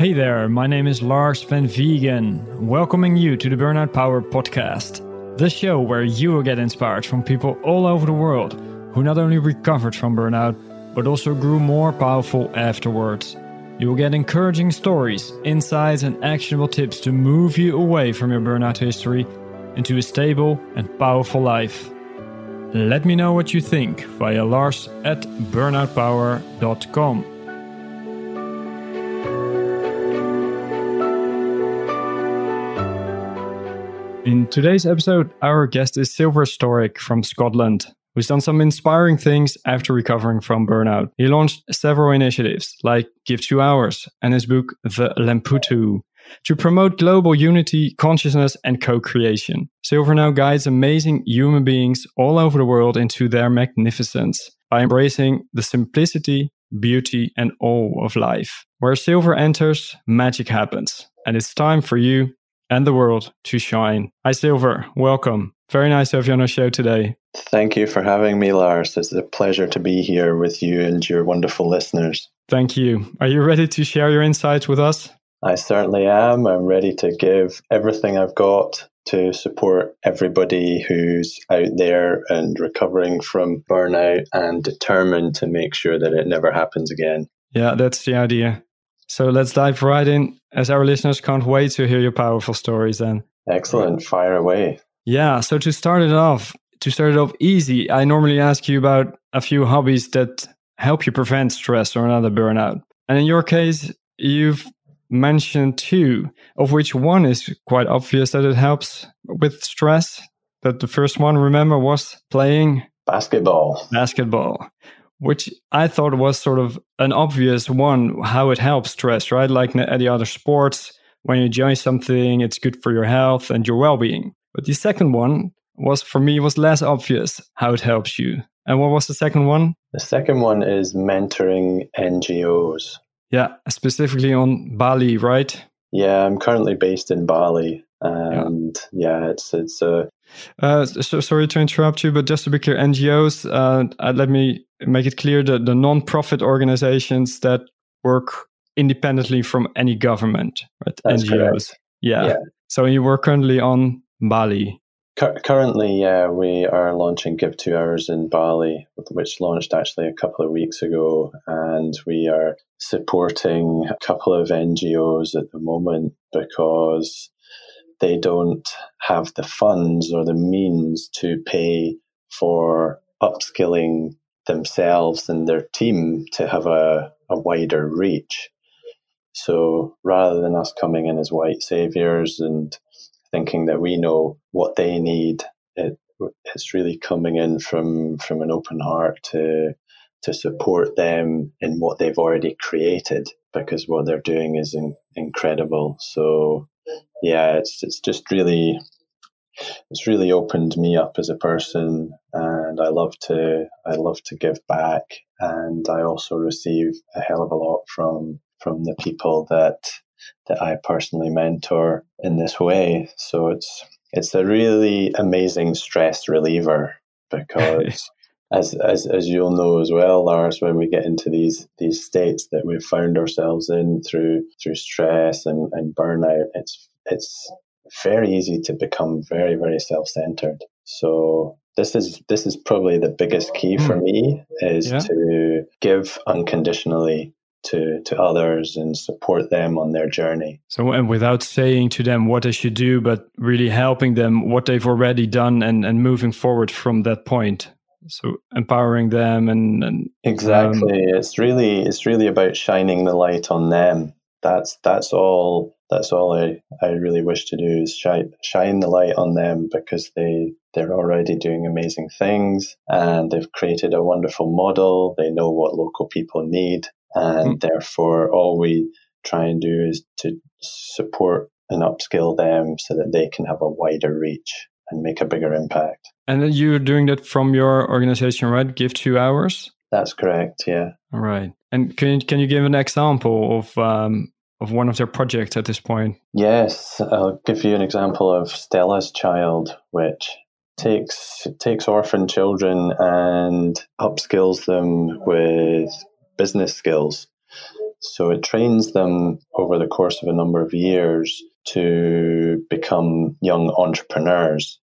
Hey there, my name is Lars Van Vegan, welcoming you to the Burnout Power podcast, the show where you will get inspired from people all over the world who not only recovered from burnout, but also grew more powerful afterwards. You will get encouraging stories, insights, and actionable tips to move you away from your burnout history into a stable and powerful life. Let me know what you think via lars at burnoutpower.com. In today's episode, our guest is Silver Storic from Scotland, who's done some inspiring things after recovering from burnout. He launched several initiatives like Give Two Hours and his book The Lemputu to promote global unity, consciousness, and co creation. Silver now guides amazing human beings all over the world into their magnificence by embracing the simplicity, beauty, and awe of life. Where silver enters, magic happens. And it's time for you and the world to shine. Hi, Silver. Welcome. Very nice to have you on our show today. Thank you for having me, Lars. It's a pleasure to be here with you and your wonderful listeners. Thank you. Are you ready to share your insights with us? I certainly am. I'm ready to give everything I've got to support everybody who's out there and recovering from burnout and determined to make sure that it never happens again. Yeah, that's the idea. So let's dive right in, as our listeners can't wait to hear your powerful stories then. Excellent. Fire away. Yeah. So to start it off, to start it off easy, I normally ask you about a few hobbies that help you prevent stress or another burnout. And in your case, you've mentioned two, of which one is quite obvious that it helps with stress. That the first one, remember, was playing basketball. Basketball which I thought was sort of an obvious one, how it helps stress, right? Like any other sports, when you enjoy something, it's good for your health and your well being. But the second one was, for me, was less obvious how it helps you. And what was the second one? The second one is mentoring NGOs. Yeah, specifically on Bali, right? Yeah, I'm currently based in Bali, and yeah, yeah it's it's a uh, so sorry to interrupt you, but just to be clear, NGOs, uh, uh, let me make it clear that the non-profit organizations that work independently from any government, right? That's NGOs. Yeah. yeah. So you work currently on Bali. currently, yeah, we are launching Give Two Hours in Bali, which launched actually a couple of weeks ago, and we are supporting a couple of NGOs at the moment because they don't have the funds or the means to pay for upskilling themselves and their team to have a, a wider reach. So rather than us coming in as white saviors and thinking that we know what they need, it, it's really coming in from, from an open heart to to support them in what they've already created because what they're doing is in, incredible. So yeah, it's it's just really it's really opened me up as a person and I love to I love to give back and I also receive a hell of a lot from from the people that that I personally mentor in this way. So it's it's a really amazing stress reliever because as, as as you'll know as well, Lars, when we get into these these states that we've found ourselves in through through stress and, and burnout, it's it's very easy to become very very self-centered so this is this is probably the biggest key for hmm. me is yeah. to give unconditionally to to others and support them on their journey so and without saying to them what they should do but really helping them what they've already done and and moving forward from that point so empowering them and, and exactly um, it's really it's really about shining the light on them that's that's all that's all I, I really wish to do is shine shine the light on them because they they're already doing amazing things and they've created a wonderful model. They know what local people need, and mm. therefore all we try and do is to support and upskill them so that they can have a wider reach and make a bigger impact. And you're doing that from your organization, right? Give two hours. That's correct. Yeah. All right. And can you, can you give an example of um, of one of their projects at this point? Yes, I'll give you an example of Stella's Child, which takes takes orphan children and upskills them with business skills. So it trains them over the course of a number of years to become young entrepreneurs.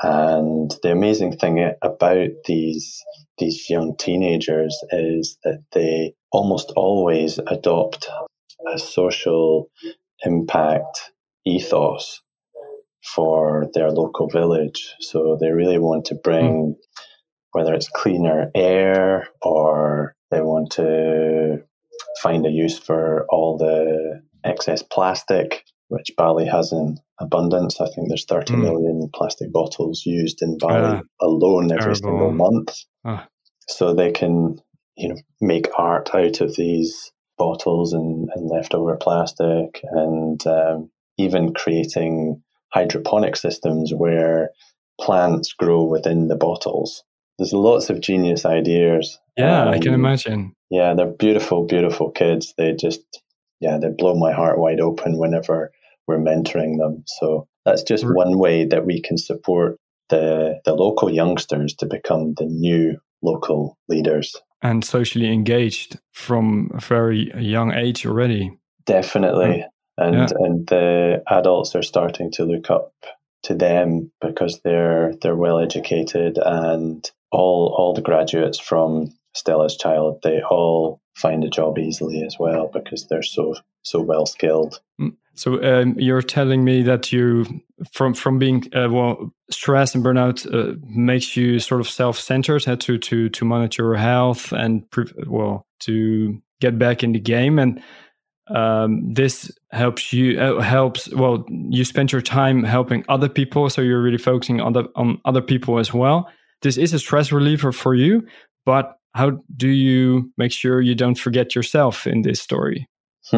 And the amazing thing about these these young teenagers is that they almost always adopt a social impact ethos for their local village. So they really want to bring, hmm. whether it's cleaner air or they want to find a use for all the excess plastic, which Bali has in abundance. I think there's 30 mm. million plastic bottles used in Bali uh, alone every terrible. single month. Uh. So they can, you know, make art out of these bottles and, and leftover plastic and um, even creating hydroponic systems where plants grow within the bottles. There's lots of genius ideas. Yeah, um, I can um, imagine. Yeah, they're beautiful, beautiful kids. They just, yeah, they blow my heart wide open whenever we're mentoring them. So that's just mm-hmm. one way that we can support the the local youngsters to become the new local leaders and socially engaged from a very young age already. Definitely. Mm-hmm. And yeah. and the adults are starting to look up to them because they're they're well educated and all all the graduates from Stella's Child they all find a job easily as well because they're so so well skilled. Mm. So um, you're telling me that you, from from being uh, well, stress and burnout uh, makes you sort of self-centered, had to to to monitor your health and well to get back in the game, and um, this helps you uh, helps well. You spend your time helping other people, so you're really focusing on the, on other people as well. This is a stress reliever for you, but how do you make sure you don't forget yourself in this story?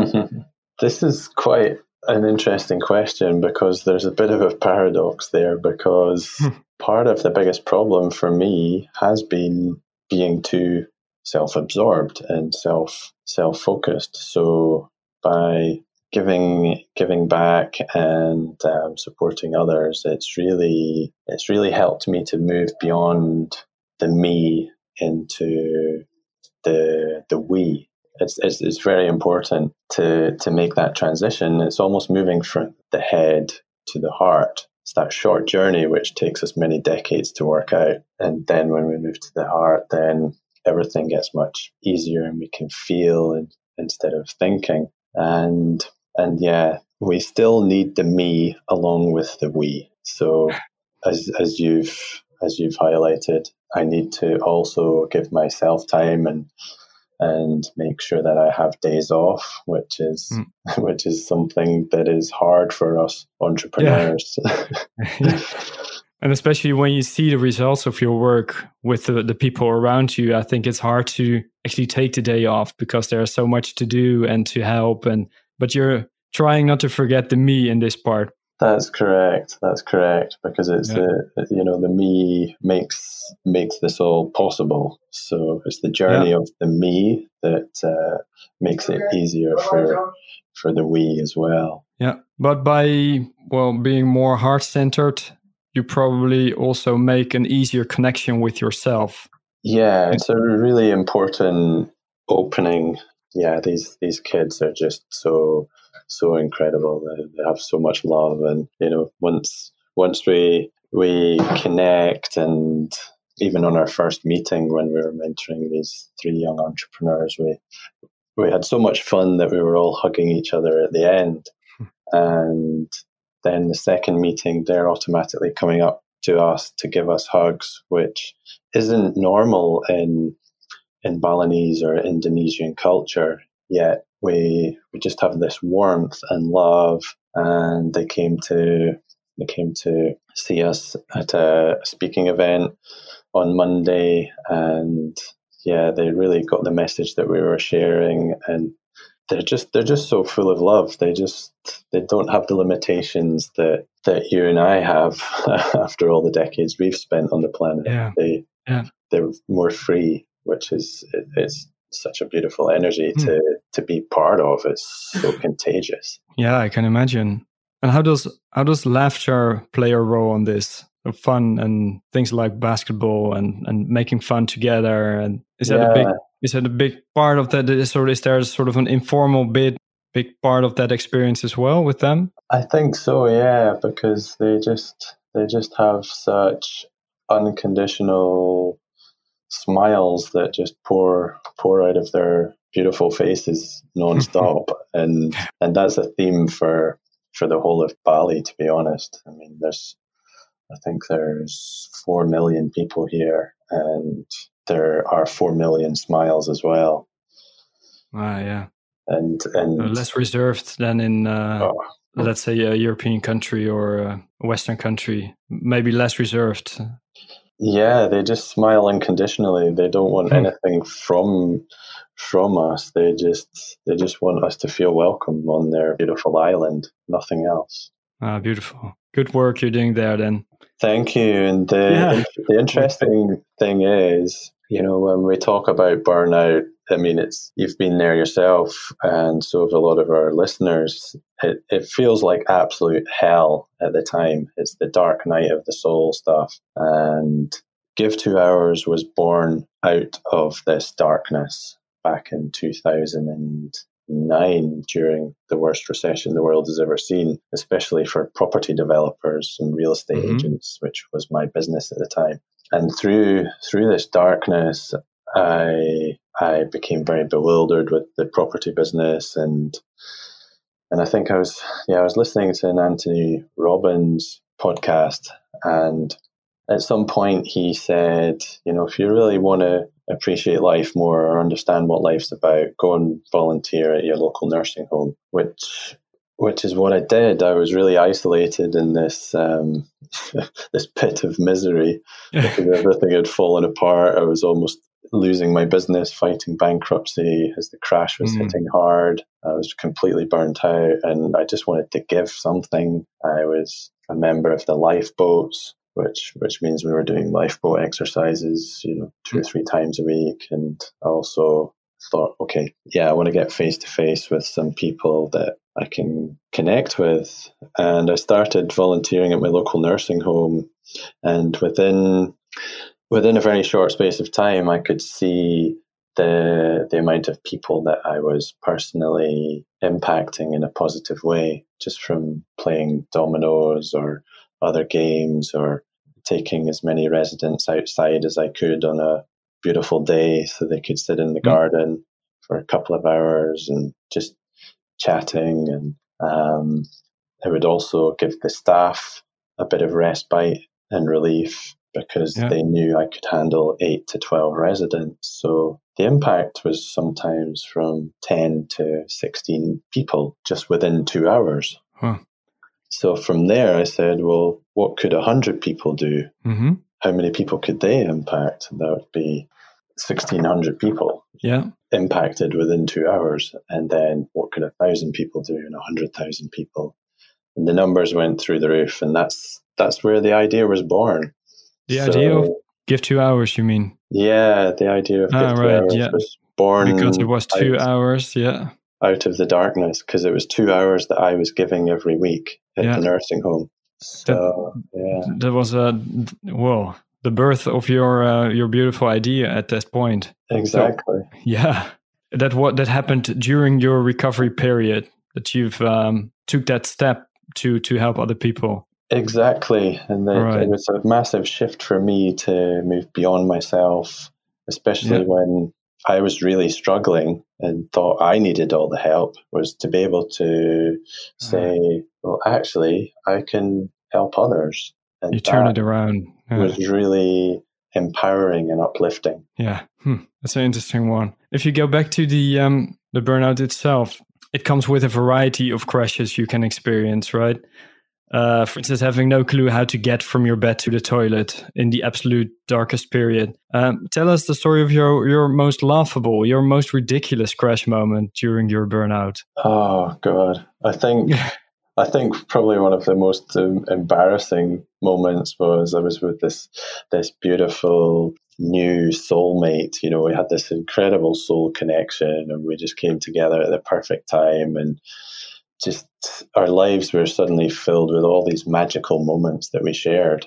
this is quite an interesting question because there's a bit of a paradox there because part of the biggest problem for me has been being too self-absorbed and self self-focused so by giving giving back and um, supporting others it's really it's really helped me to move beyond the me into the the we it's, it's, it's very important to, to make that transition. It's almost moving from the head to the heart. It's that short journey which takes us many decades to work out. And then when we move to the heart, then everything gets much easier and we can feel and, instead of thinking. And and yeah, we still need the me along with the we. So as as you've as you've highlighted, I need to also give myself time and and make sure that I have days off, which is mm. which is something that is hard for us entrepreneurs. Yeah. and especially when you see the results of your work with the, the people around you, I think it's hard to actually take the day off because there's so much to do and to help and but you're trying not to forget the me in this part. That's correct. That's correct because it's yeah. the you know the me makes makes this all possible. So it's the journey yeah. of the me that uh, makes it easier for for the we as well. Yeah, but by well being more heart centered, you probably also make an easier connection with yourself. Yeah, it's a really important opening. Yeah, these these kids are just so so incredible. They, they have so much love, and you know, once once we we connect, and even on our first meeting when we were mentoring these three young entrepreneurs, we we had so much fun that we were all hugging each other at the end, hmm. and then the second meeting, they're automatically coming up to us to give us hugs, which isn't normal in in Balinese or Indonesian culture. Yet we we just have this warmth and love, and they came to they came to see us at a speaking event on Monday, and yeah, they really got the message that we were sharing, and they're just they're just so full of love. They just they don't have the limitations that that you and I have after all the decades we've spent on the planet. Yeah. They yeah. they're more free, which is it's such a beautiful energy mm. to to be part of. It's so contagious. Yeah, I can imagine. And how does how does laughter play a role on this? Fun and things like basketball and, and making fun together and is that yeah. a big is that a big part of that? Is, or is there sort of an informal bit big part of that experience as well with them? I think so, yeah, because they just they just have such unconditional smiles that just pour pour out of their beautiful faces nonstop, and and that's a theme for for the whole of Bali. To be honest, I mean, there's I think there's four million people here, and there are four million smiles as well. Ah, yeah, and and less reserved than in. Uh... Oh let's say a European country or a Western country, maybe less reserved. Yeah, they just smile unconditionally. They don't want hmm. anything from from us. They just they just want us to feel welcome on their beautiful island. Nothing else. Ah, beautiful. Good work you're doing there then. Thank you. And the yeah. the interesting thing is, you know, when we talk about burnout, I mean, it's you've been there yourself, and so have a lot of our listeners. It, it feels like absolute hell at the time. It's the dark night of the soul stuff, and Give Two Hours was born out of this darkness back in 2009 during the worst recession the world has ever seen, especially for property developers and real estate mm-hmm. agents, which was my business at the time. And through through this darkness, I I became very bewildered with the property business and and I think I was yeah I was listening to an Anthony Robbins podcast and at some point he said you know if you really want to appreciate life more or understand what life's about go and volunteer at your local nursing home which which is what I did. I was really isolated in this um, this pit of misery. Because everything had fallen apart. I was almost losing my business, fighting bankruptcy as the crash was mm. hitting hard. I was completely burnt out and I just wanted to give something. I was a member of the lifeboats, which which means we were doing lifeboat exercises, you know, two or three times a week. And I also thought, okay, yeah, I want to get face to face with some people that I can connect with. And I started volunteering at my local nursing home. And within within a very short space of time, I could see the the amount of people that I was personally impacting in a positive way, just from playing dominoes or other games or taking as many residents outside as I could on a beautiful day so they could sit in the mm-hmm. garden for a couple of hours and just chatting and um, I would also give the staff a bit of respite and relief because yeah. they knew I could handle eight to 12 residents. So the impact was sometimes from 10 to 16 people just within two hours. Huh. So from there, I said, well, what could 100 people do? Mm-hmm. How many people could they impact? And that would be 1,600 people. Yeah. Impacted within two hours. And then what could a thousand people do and a hundred thousand people? And the numbers went through the roof. And that's that's where the idea was born. The so, idea of give two hours, you mean? Yeah, the idea of ah, right, yeah. was born because it was two out, hours. Yeah, out of the darkness because it was two hours that I was giving every week at yeah. the nursing home. So that, yeah, that was a well the birth of your uh, your beautiful idea at that point. Exactly. So, yeah, that what that happened during your recovery period that you've um, took that step to to help other people. Exactly. And the, right. it was a massive shift for me to move beyond myself, especially yeah. when I was really struggling and thought I needed all the help, was to be able to say, well, actually, I can help others. And you turn it around. Yeah. was really empowering and uplifting. Yeah, hmm. that's an interesting one. If you go back to the um, the burnout itself, it comes with a variety of crashes you can experience, right? Uh, for instance, having no clue how to get from your bed to the toilet in the absolute darkest period. Um, tell us the story of your your most laughable, your most ridiculous crash moment during your burnout. Oh God, I think I think probably one of the most um, embarrassing moments was I was with this this beautiful new soulmate. You know, we had this incredible soul connection, and we just came together at the perfect time and just our lives were suddenly filled with all these magical moments that we shared,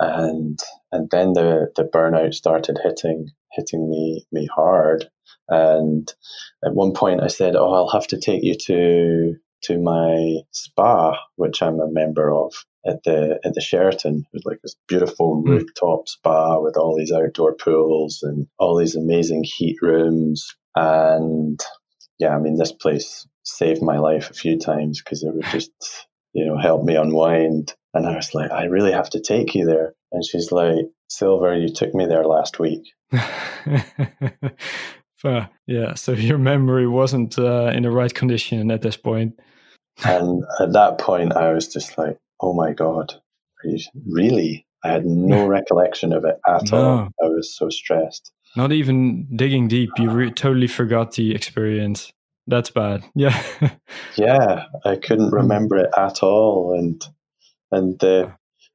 and and then the the burnout started hitting hitting me me hard. And at one point, I said, "Oh, I'll have to take you to to my spa, which I'm a member of at the at the Sheraton. It was like this beautiful mm. rooftop spa with all these outdoor pools and all these amazing heat rooms. And yeah, I mean, this place saved my life a few times because it would just you know help me unwind. And I was like, I really have to take you there. And she's like, Silver, you took me there last week. yeah, so your memory wasn't uh, in the right condition at this point. and at that point, I was just like, oh my God, really? I had no recollection of it at no. all. I was so stressed. Not even digging deep, you re- totally forgot the experience. That's bad. Yeah. yeah, I couldn't hmm. remember it at all. And and uh,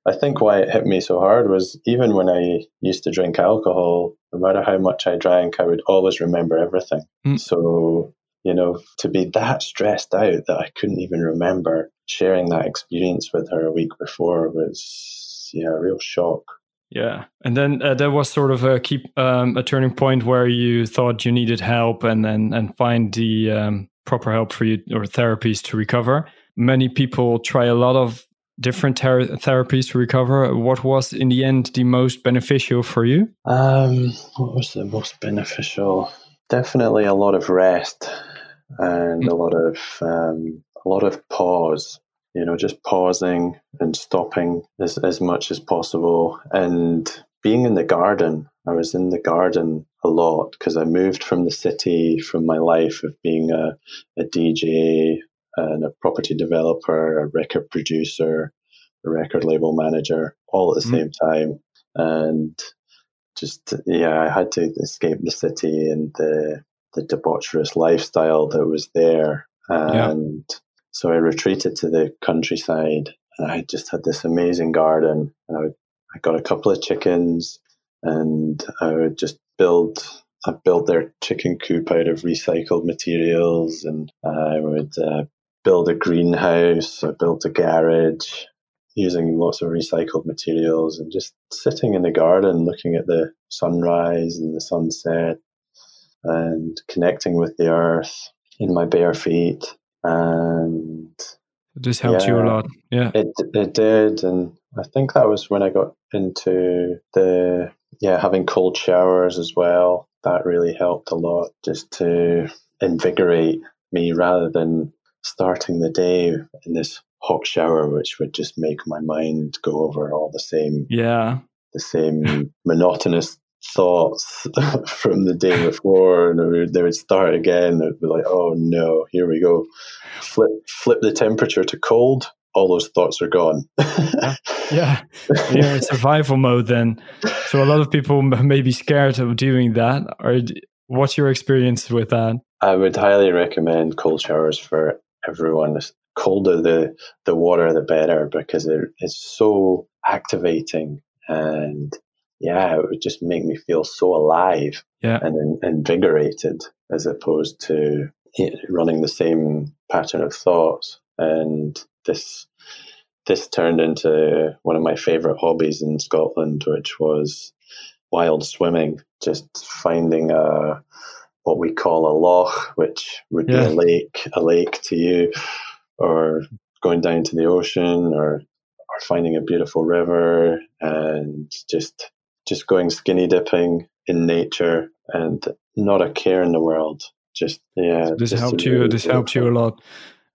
I think why it hit me so hard was even when I used to drink alcohol, no matter how much I drank, I would always remember everything. Mm. So, you know, to be that stressed out that I couldn't even remember sharing that experience with her a week before was, yeah, a real shock. Yeah, and then uh, there was sort of a keep um, a turning point where you thought you needed help, and and and find the um, proper help for you or therapies to recover. Many people try a lot of different ter- therapies to recover. What was in the end the most beneficial for you? Um, what was the most beneficial? Definitely a lot of rest and mm. a lot of um, a lot of pause. You know, just pausing and stopping as, as much as possible and being in the garden. I was in the garden a lot because I moved from the city, from my life of being a, a DJ, and a property developer, a record producer, a record label manager, all at the mm. same time. And just, yeah, I had to escape the city and the, the debaucherous lifestyle that was there. And yeah. So I retreated to the countryside and I just had this amazing garden. And I, I got a couple of chickens and I would just build I built their chicken coop out of recycled materials, and I would uh, build a greenhouse. I built a garage using lots of recycled materials and just sitting in the garden looking at the sunrise and the sunset and connecting with the earth in my bare feet and this helped yeah, you a lot. Yeah. it, it did. And i think that was when i got into the yeah having cold showers as well. That really helped a lot just to invigorate me rather than starting the day in this hot shower, which would just make my mind go over all the same, yeah, the same monotonous thoughts from the day before, and they would start again. It'd be like, oh no, here we go. Flip, flip the temperature to cold. All those thoughts are gone. yeah, you're in survival mode then. So a lot of people may be scared of doing that. Or what's your experience with that? I would highly recommend cold showers for everyone. The colder the, the water, the better, because it, it's so activating and yeah, it would just make me feel so alive yeah. and invigorated as opposed to running the same pattern of thoughts. And this this turned into one of my favorite hobbies in Scotland, which was wild swimming. Just finding a what we call a loch, which would yeah. be a lake, a lake to you, or going down to the ocean, or or finding a beautiful river, and just just going skinny dipping in nature, and not a care in the world. Just yeah, so this helped you. This helped you a lot.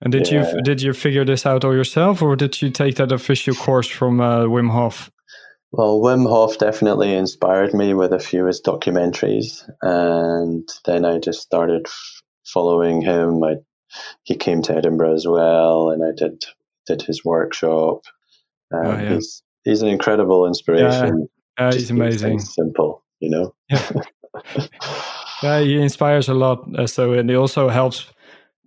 And did yeah. you did you figure this out all yourself, or did you take that official course from uh, Wim Hof? Well, Wim Hof definitely inspired me with a few of his documentaries, and then I just started f- following him. I, he came to Edinburgh as well, and I did did his workshop. oh, yeah. He's he's an incredible inspiration. Yeah, he's amazing. Simple, you know. Yeah. yeah, he inspires a lot. Uh, so and he also helps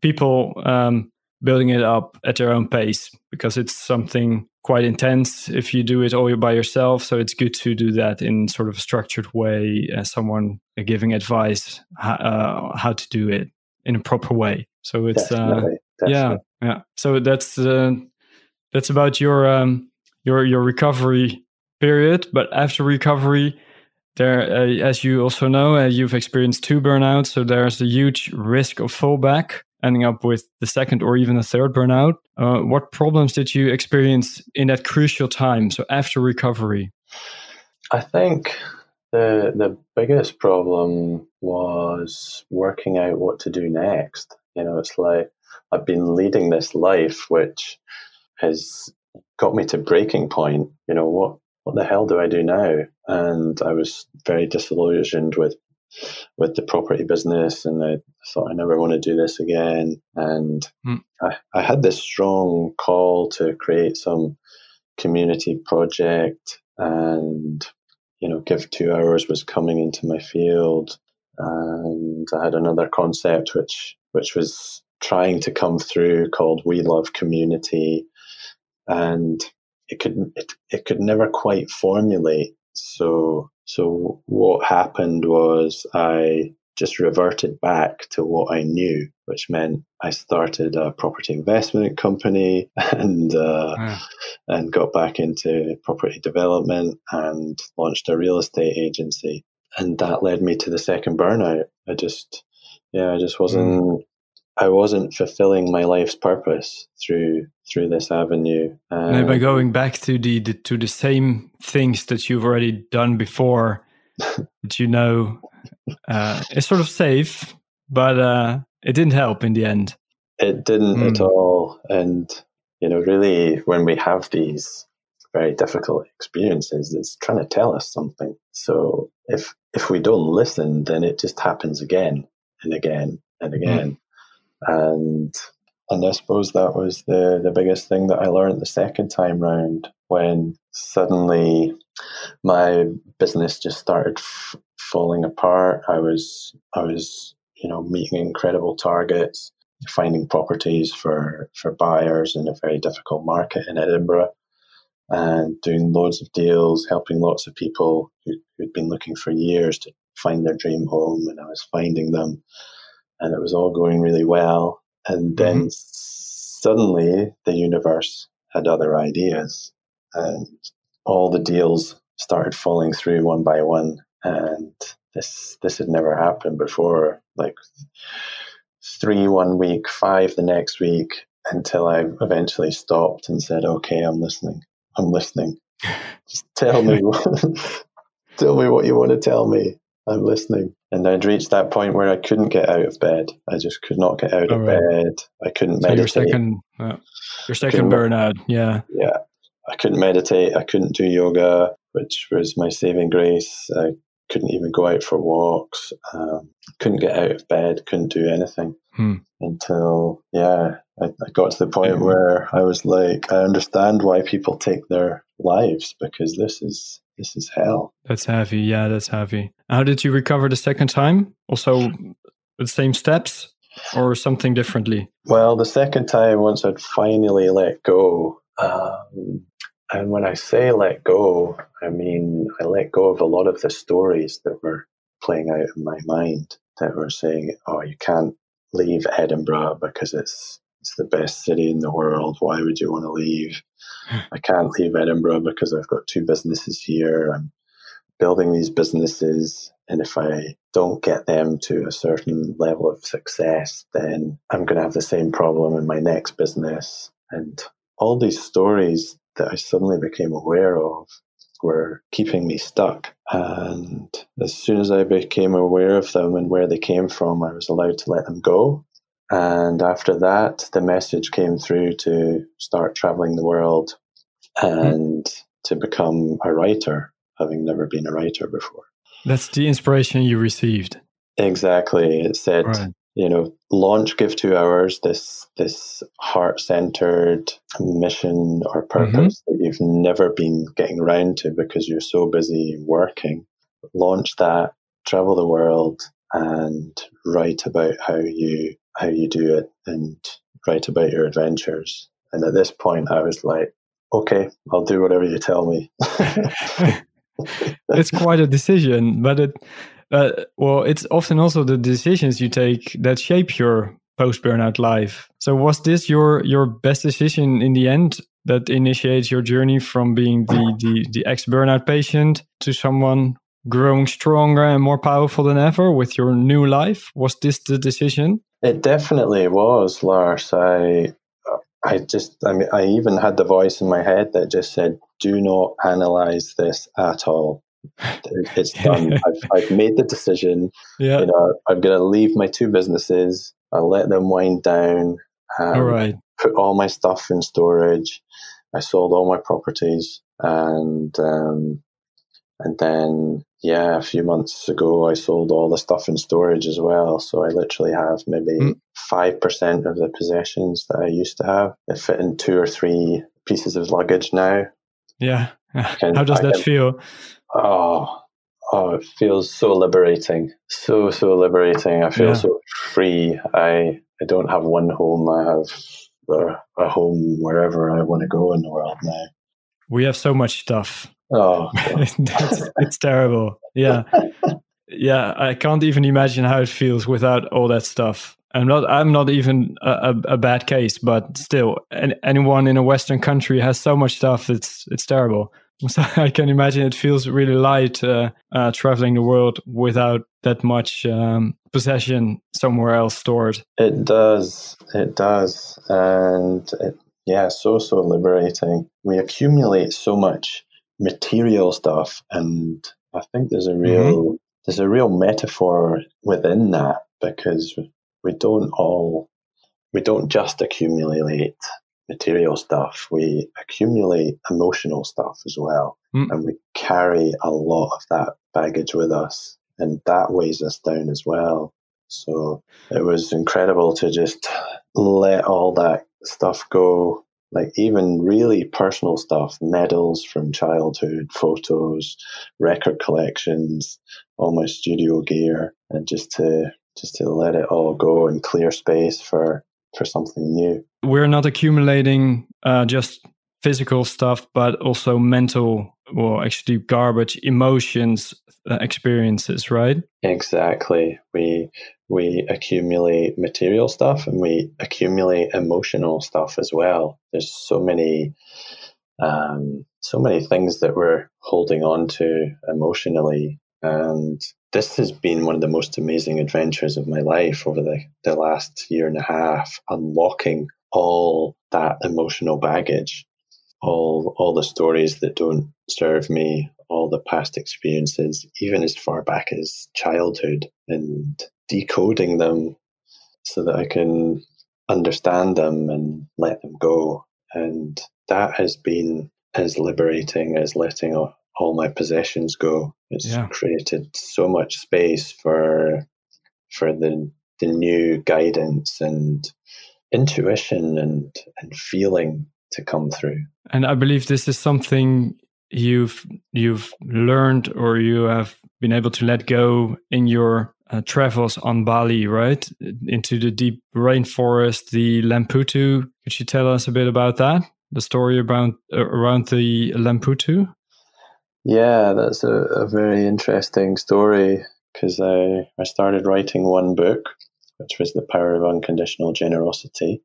people um, building it up at their own pace because it's something quite intense if you do it all by yourself. So it's good to do that in sort of a structured way, as someone giving advice uh, how to do it in a proper way. So it's definitely, uh, definitely. yeah, yeah. So that's uh, that's about your um, your your recovery period. But after recovery, there, uh, as you also know, uh, you've experienced two burnouts, so there's a huge risk of fallback, ending up with the second or even a third burnout. Uh, what problems did you experience in that crucial time? So after recovery, I think the the biggest problem was working out what to do next. You know, it's like I've been leading this life which has got me to breaking point. You know, what what the hell do I do now? And I was very disillusioned with with the property business and I thought I never want to do this again. And mm. I, I had this strong call to create some community project and you know, Give Two Hours was coming into my field, and I had another concept which which was trying to come through called We Love Community, and it could it, it could never quite formulate. So so what happened was I just reverted back to what I knew, which meant I started a property investment company and uh, wow. and got back into property development and launched a real estate agency, and that led me to the second burnout. I just, yeah, I just wasn't. Mm. I wasn't fulfilling my life's purpose through through this avenue. Um, by going back to the, the to the same things that you've already done before, that you know uh, it's sort of safe, but uh, it didn't help in the end. It didn't mm. at hmm. all. And, you know, really, when we have these very difficult experiences, it's trying to tell us something. So if if we don't listen, then it just happens again and again and hmm. again. Mm. And and I suppose that was the, the biggest thing that I learned the second time round when suddenly my business just started f- falling apart. I was I was you know meeting incredible targets, finding properties for for buyers in a very difficult market in Edinburgh, and doing loads of deals, helping lots of people who, who'd been looking for years to find their dream home, and I was finding them, and it was all going really well. And then mm-hmm. suddenly the universe had other ideas, and all the deals started falling through one by one and this this had never happened before. Like three one week, five the next week, until I eventually stopped and said, "Okay, I'm listening. I'm listening. Just tell me, tell me what you want to tell me. I'm listening." And I'd reached that point where I couldn't get out of bed. I just could not get out of right. bed. I couldn't so meditate. Your second, uh, your second burnout, yeah, yeah. I couldn't meditate. I couldn't do yoga, which was my saving grace. I couldn't even go out for walks, um, couldn't get out of bed, couldn't do anything hmm. until, yeah, I, I, got to the point yeah. where I was like, I understand why people take their lives because this is this is hell. That's heavy. Yeah, that's heavy. How did you recover the second time? Also, the same steps or something differently? Well, the second time, once I'd finally let go, um, and when I say let go, I mean I let go of a lot of the stories that were playing out in my mind that were saying, "Oh, you can't leave Edinburgh because it's it's the best city in the world. Why would you want to leave? Hmm. I can't leave Edinburgh because I've got two businesses here. I'm building these businesses, and if I don't get them to a certain level of success, then I'm going to have the same problem in my next business." And all these stories that I suddenly became aware of were keeping me stuck. And as soon as I became aware of them and where they came from, I was allowed to let them go. And after that, the message came through to start traveling the world and mm. to become a writer, having never been a writer before. That's the inspiration you received. Exactly. It said, right you know, launch Give Two Hours, this this heart centered mission or purpose mm-hmm. that you've never been getting around to because you're so busy working. Launch that, travel the world, and write about how you how you do it, and write about your adventures. And at this point, I was like, okay, I'll do whatever you tell me. it's quite a decision, but it uh, well, it's often also the decisions you take that shape your post burnout life. So was this your your best decision in the end that initiates your journey from being the the, the ex burnout patient to someone growing stronger and more powerful than ever with your new life? Was this the decision? It definitely was, Lars. I I just I mean I even had the voice in my head that just said, "Do not analyze this at all." It's done. I've, I've made the decision. Yeah. You know, I'm going to leave my two businesses. I'll let them wind down. All right. Put all my stuff in storage. I sold all my properties, and um, and then yeah, a few months ago, I sold all the stuff in storage as well. So I literally have maybe five mm. percent of the possessions that I used to have. They fit in two or three pieces of luggage now. Yeah. How does that feel? Oh, oh, it feels so liberating. So, so liberating. I feel yeah. so free. I, I don't have one home. I have a, a home wherever I want to go in the world now. We have so much stuff. Oh, it's, it's terrible. Yeah. yeah. I can't even imagine how it feels without all that stuff. I'm not. I'm not even a, a, a bad case, but still, anyone in a Western country has so much stuff. It's it's terrible. So I can imagine it feels really light uh, uh, traveling the world without that much um, possession somewhere else stored. It does. It does. And it, yeah, so, so liberating. We accumulate so much material stuff. And I think there's a real, mm-hmm. there's a real metaphor within that because we don't all, we don't just accumulate material stuff, we accumulate emotional stuff as well. Mm. And we carry a lot of that baggage with us, and that weighs us down as well. So it was incredible to just let all that stuff go. Like even really personal stuff, medals from childhood, photos, record collections, all my studio gear, and just to just to let it all go and clear space for for something new. We're not accumulating uh, just physical stuff, but also mental or actually garbage, emotions, uh, experiences, right? Exactly. We we accumulate material stuff and we accumulate emotional stuff as well. There's so many um, so many things that we're holding on to emotionally and this has been one of the most amazing adventures of my life over the, the last year and a half, unlocking all that emotional baggage, all all the stories that don't serve me, all the past experiences, even as far back as childhood, and decoding them so that I can understand them and let them go. And that has been as liberating as letting all my possessions go. It's yeah. created so much space for for the the new guidance and intuition and and feeling to come through. And I believe this is something you've you've learned or you have been able to let go in your uh, travels on Bali, right? Into the deep rainforest, the Lemputu. Could you tell us a bit about that? The story about uh, around the Lemputu? Yeah, that's a, a very interesting story because I, I started writing one book, which was The Power of Unconditional Generosity,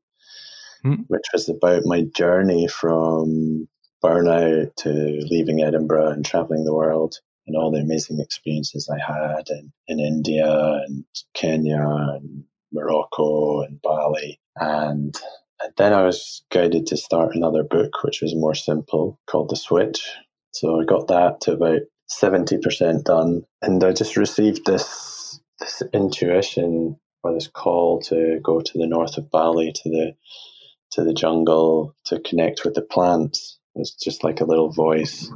mm. which was about my journey from burnout to leaving Edinburgh and traveling the world and all the amazing experiences I had in, in India and Kenya and Morocco and Bali. And, and then I was guided to start another book, which was more simple, called The Switch, so I got that to about 70% done. And I just received this, this intuition or this call to go to the north of Bali, to the, to the jungle, to connect with the plants. It was just like a little voice.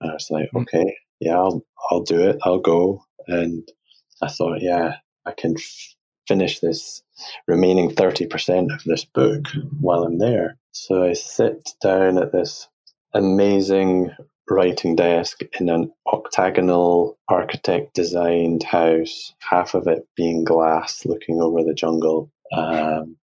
And I was like, hmm. okay, yeah, I'll, I'll do it. I'll go. And I thought, yeah, I can f- finish this remaining 30% of this book while I'm there. So I sit down at this amazing writing desk in an octagonal architect designed house, half of it being glass looking over the jungle, um,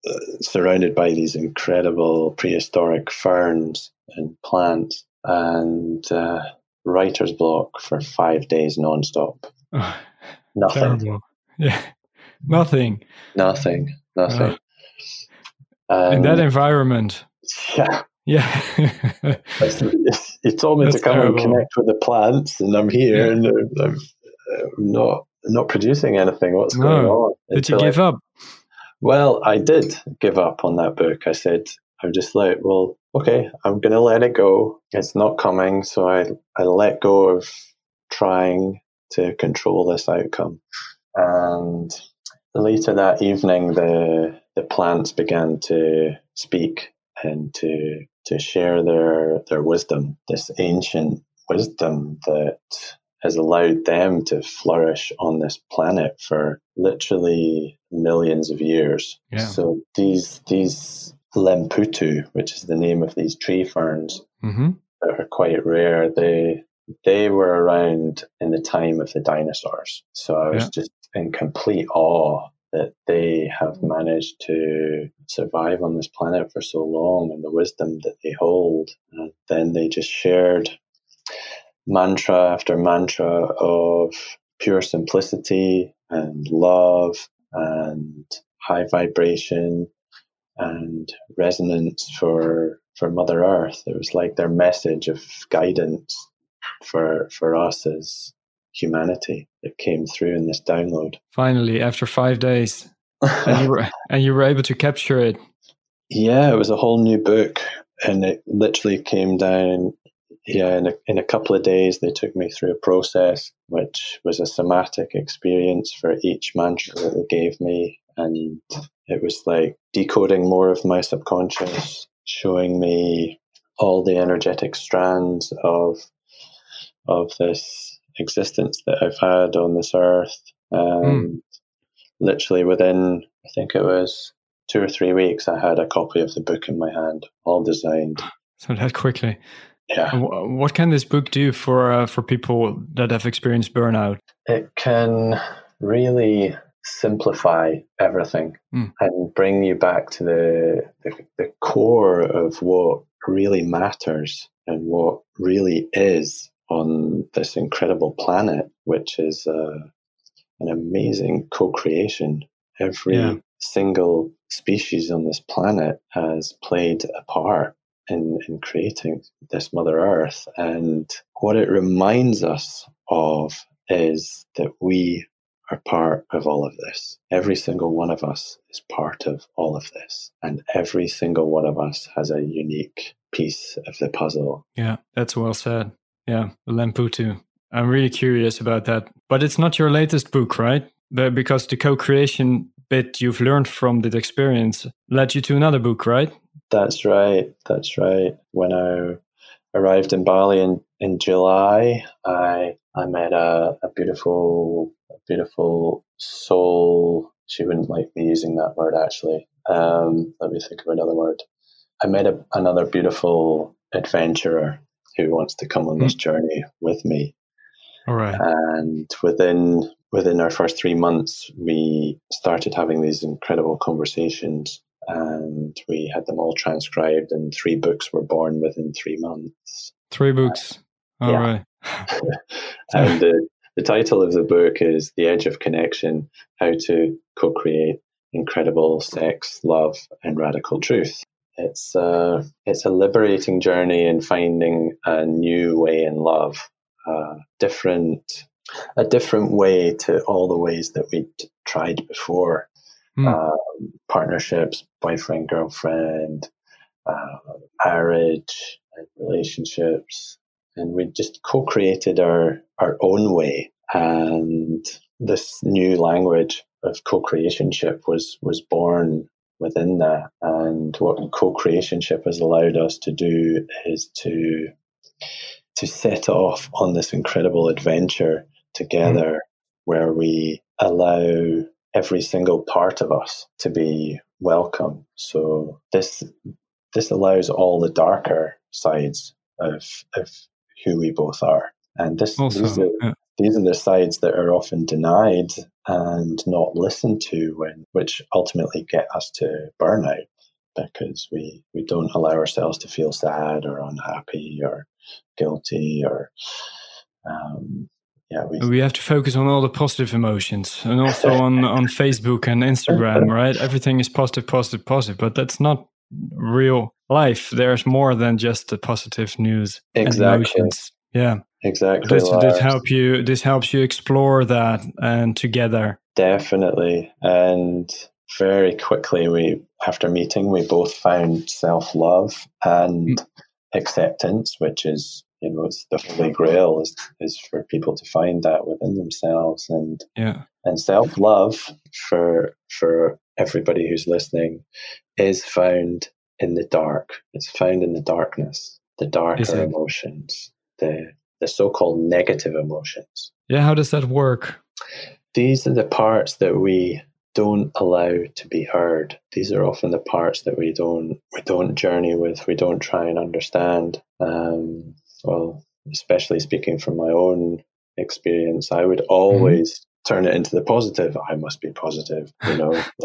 surrounded by these incredible prehistoric ferns and plants, and uh, writer's block for five days nonstop. Oh, Nothing. Terrible. Yeah. Nothing. Nothing. Nothing. Uh, in that environment. Yeah. Yeah. he told me That's to come terrible. and connect with the plants, and I'm here, yeah. and I'm, I'm, not not producing anything. What's no. going on? Did you give I, up? Well, I did give up on that book. I said, I'm just like, well, okay, I'm going to let it go. It's not coming. So I, I let go of trying to control this outcome. And later that evening, the, the plants began to speak and to, to share their, their wisdom, this ancient wisdom that has allowed them to flourish on this planet for literally millions of years. Yeah. So these these lemputu, which is the name of these tree ferns, mm-hmm. that are quite rare, they they were around in the time of the dinosaurs. So I was yeah. just in complete awe that they have managed to survive on this planet for so long and the wisdom that they hold. And then they just shared mantra after mantra of pure simplicity and love and high vibration and resonance for for Mother Earth. It was like their message of guidance for for us as humanity that came through in this download. Finally, after five days, and you were and you were able to capture it. Yeah, it was a whole new book, and it literally came down yeah, in a, in a couple of days, they took me through a process which was a somatic experience for each mantra that they gave me. And it was like decoding more of my subconscious, showing me all the energetic strands of of this existence that I've had on this earth. And mm. literally within, I think it was two or three weeks, I had a copy of the book in my hand, all designed. So that quickly. Yeah. What can this book do for uh, for people that have experienced burnout? It can really simplify everything mm. and bring you back to the, the, the core of what really matters and what really is on this incredible planet, which is uh, an amazing co-creation. Every yeah. single species on this planet has played a part in, in creating this Mother Earth. And what it reminds us of is that we are part of all of this. Every single one of us is part of all of this. And every single one of us has a unique piece of the puzzle. Yeah, that's well said. Yeah, Lemputu. I'm really curious about that. But it's not your latest book, right? Because the co creation bit you've learned from that experience led you to another book, right? That's right. That's right. When I arrived in Bali in, in July, I I met a, a beautiful a beautiful soul. She wouldn't like me using that word actually. Um, let me think of another word. I met a, another beautiful adventurer who wants to come on this hmm. journey with me. All right. And within within our first three months, we started having these incredible conversations and we had them all transcribed, and three books were born within three months. Three books. All yeah. right. and the, the title of the book is The Edge of Connection How to Co Create Incredible Sex, Love, and Radical Truth. It's, uh, it's a liberating journey in finding a new way in love, uh, different, a different way to all the ways that we'd tried before mm. um, partnerships, boyfriend, girlfriend, uh, marriage, relationships. And we just co created our, our own way. And this new language of co creationship was, was born within that. And what co creationship has allowed us to do is to to set off on this incredible adventure together mm. where we allow every single part of us to be welcome. So this this allows all the darker sides of of who we both are, and this also, these, are, yeah. these are the sides that are often denied and not listened to, when which ultimately get us to burnout because we we don't allow ourselves to feel sad or unhappy or guilty or um, yeah, we, we have to focus on all the positive emotions and also on, on Facebook and Instagram, right? Everything is positive, positive, positive, but that's not real life. There's more than just the positive news. Exactly. Yeah. Exactly. This, this help you. This helps you explore that and together. Definitely, and very quickly we after meeting we both found self love and mm. acceptance, which is you know it's the holy grail is is for people to find that within themselves and yeah and self love for for everybody who's listening is found in the dark. It's found in the darkness, the darker emotions, the the so-called negative emotions. Yeah, how does that work? These are the parts that we don't allow to be heard. These are often the parts that we don't we don't journey with. We don't try and understand. Um, well, especially speaking from my own experience, I would always mm-hmm. turn it into the positive. I must be positive, you know.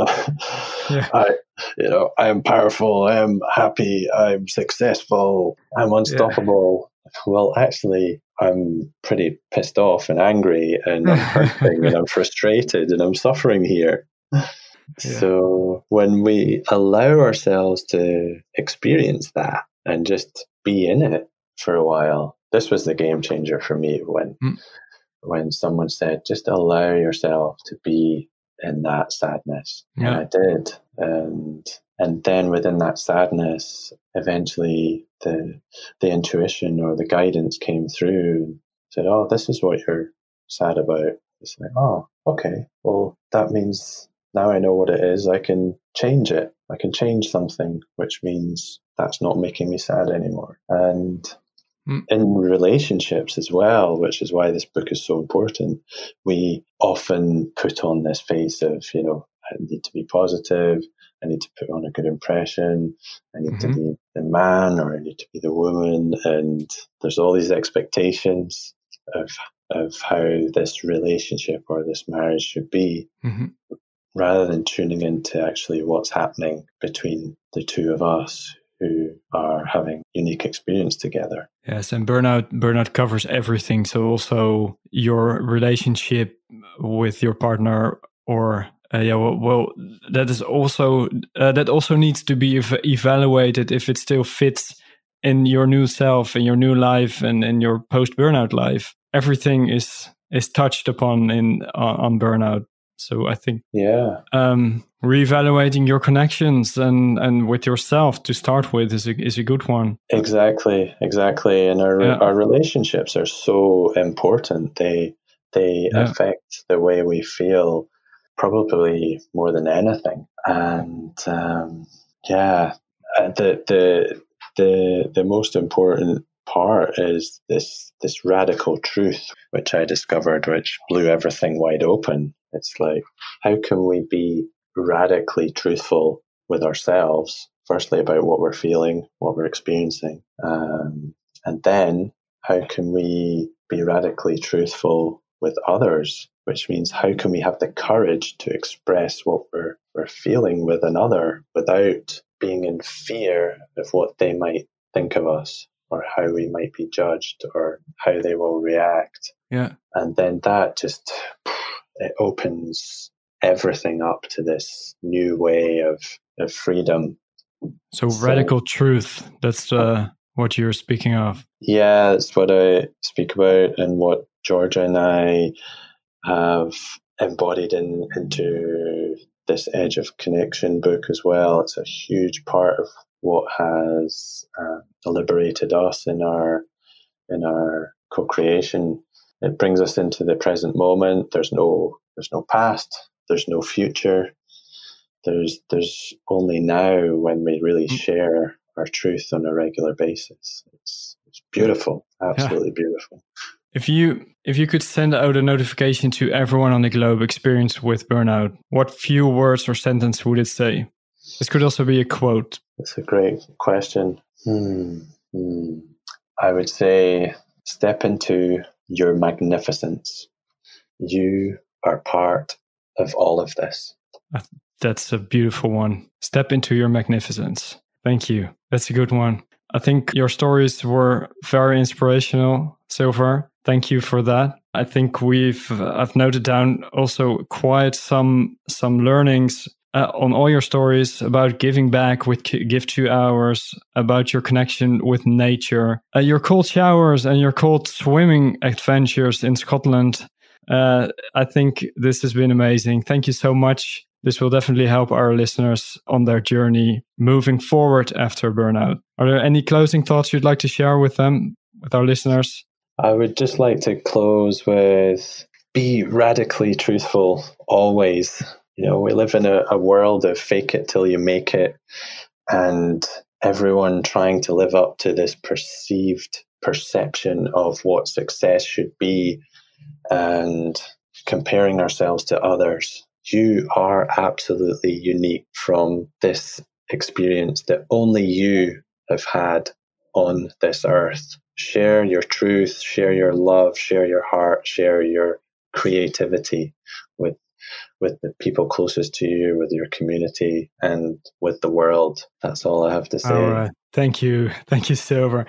yeah. I, you know, I am powerful. I am happy. I'm successful. I'm unstoppable. Yeah. Well, actually, I'm pretty pissed off and angry, and I'm hurting, and I'm frustrated, and I'm suffering here. Yeah. So when we allow ourselves to experience that and just be in it for a while, this was the game changer for me when mm. when someone said, just allow yourself to be in that sadness. Yeah. And I did. And and then within that sadness, eventually the the intuition or the guidance came through and said, Oh, this is what you're sad about. It's like, oh, okay. Well that means now I know what it is, I can change it. I can change something, which means that's not making me sad anymore. And mm. in relationships as well, which is why this book is so important, we often put on this face of, you know, I need to be positive, I need to put on a good impression, I need mm-hmm. to be the man or I need to be the woman. And there's all these expectations of of how this relationship or this marriage should be. Mm-hmm rather than tuning into actually what's happening between the two of us who are having unique experience together. Yes, and burnout burnout covers everything. So also your relationship with your partner or uh, yeah, well, well, that is also uh, that also needs to be ev- evaluated if it still fits in your new self, in your new life, and in your post burnout life. Everything is is touched upon in uh, on burnout. So I think yeah, um, reevaluating your connections and and with yourself to start with is a, is a good one. Exactly, exactly. And our yeah. our relationships are so important. They they yeah. affect the way we feel probably more than anything. And um, yeah, uh, the the the the most important part is this this radical truth which I discovered, which blew everything wide open. It's like, how can we be radically truthful with ourselves? Firstly, about what we're feeling, what we're experiencing, um, and then how can we be radically truthful with others? Which means, how can we have the courage to express what we're we're feeling with another without being in fear of what they might think of us or how we might be judged or how they will react. Yeah. And then that just it opens everything up to this new way of, of freedom. So, so radical truth, that's uh, what you're speaking of. Yeah, it's what I speak about and what Georgia and I have embodied in, into this Edge of Connection book as well. It's a huge part of what has uh, liberated us in our in our co-creation. It brings us into the present moment. There's no there's no past. There's no future. There's there's only now when we really mm. share our truth on a regular basis. It's, it's beautiful, absolutely yeah. beautiful. If you if you could send out a notification to everyone on the globe experienced with burnout, what few words or sentence would it say? This could also be a quote. That's a great question. Hmm. Hmm. I would say step into your magnificence. You are part of all of this. That's a beautiful one. Step into your magnificence. Thank you. That's a good one. I think your stories were very inspirational so far. Thank you for that. I think we've I've noted down also quite some some learnings uh, on all your stories about giving back with Give Two Hours, about your connection with nature, uh, your cold showers, and your cold swimming adventures in Scotland. Uh, I think this has been amazing. Thank you so much. This will definitely help our listeners on their journey moving forward after burnout. Are there any closing thoughts you'd like to share with them, with our listeners? I would just like to close with be radically truthful always. You know, we live in a, a world of fake it till you make it, and everyone trying to live up to this perceived perception of what success should be and comparing ourselves to others. You are absolutely unique from this experience that only you have had on this earth. Share your truth, share your love, share your heart, share your creativity with the people closest to you, with your community, and with the world. That's all I have to say. All right. Thank you. Thank you, Silver.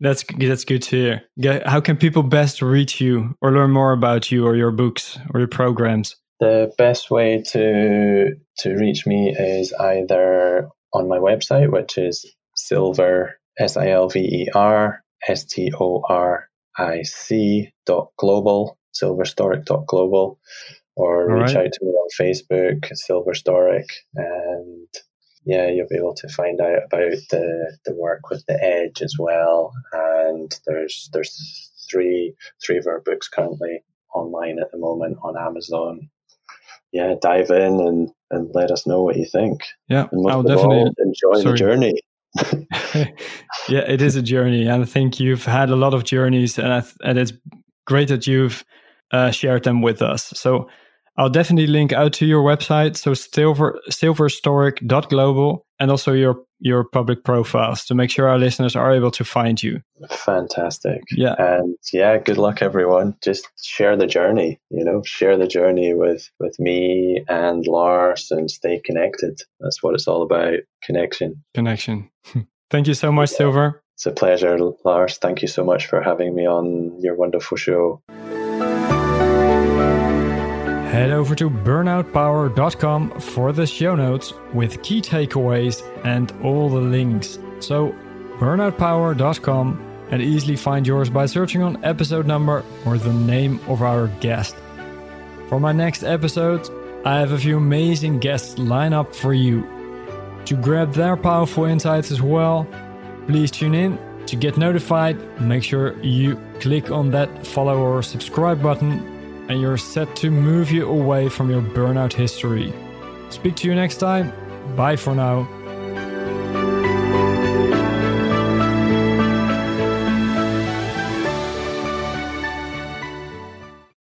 That's that's good to hear. How can people best reach you or learn more about you or your books or your programs? The best way to to reach me is either on my website, which is silver s i l v e r s t o r i c dot global silverstoric dot global, or All reach right. out to me on Facebook, Silverstoric, and yeah, you'll be able to find out about the, the work with the Edge as well. And there's there's three three of our books currently online at the moment on Amazon. Yeah, dive in and, and let us know what you think. Yeah, I'll definitely all, enjoy sorry. the journey. yeah, it is a journey, and I think you've had a lot of journeys, and I, and it's great that you've uh, shared them with us. So I'll definitely link out to your website, so silver silverstoric.global, and also your your public profiles to make sure our listeners are able to find you. Fantastic. Yeah. And yeah, good luck everyone. Just share the journey, you know, share the journey with with me and Lars and stay connected. That's what it's all about. Connection. Connection. Thank you so much, yeah. Silver. It's a pleasure, Lars. Thank you so much for having me on your wonderful show head over to burnoutpower.com for the show notes with key takeaways and all the links. So, burnoutpower.com and easily find yours by searching on episode number or the name of our guest. For my next episode, I have a few amazing guests lined up for you. To grab their powerful insights as well, please tune in to get notified. Make sure you click on that follow or subscribe button and you're set to move you away from your burnout history. Speak to you next time. Bye for now.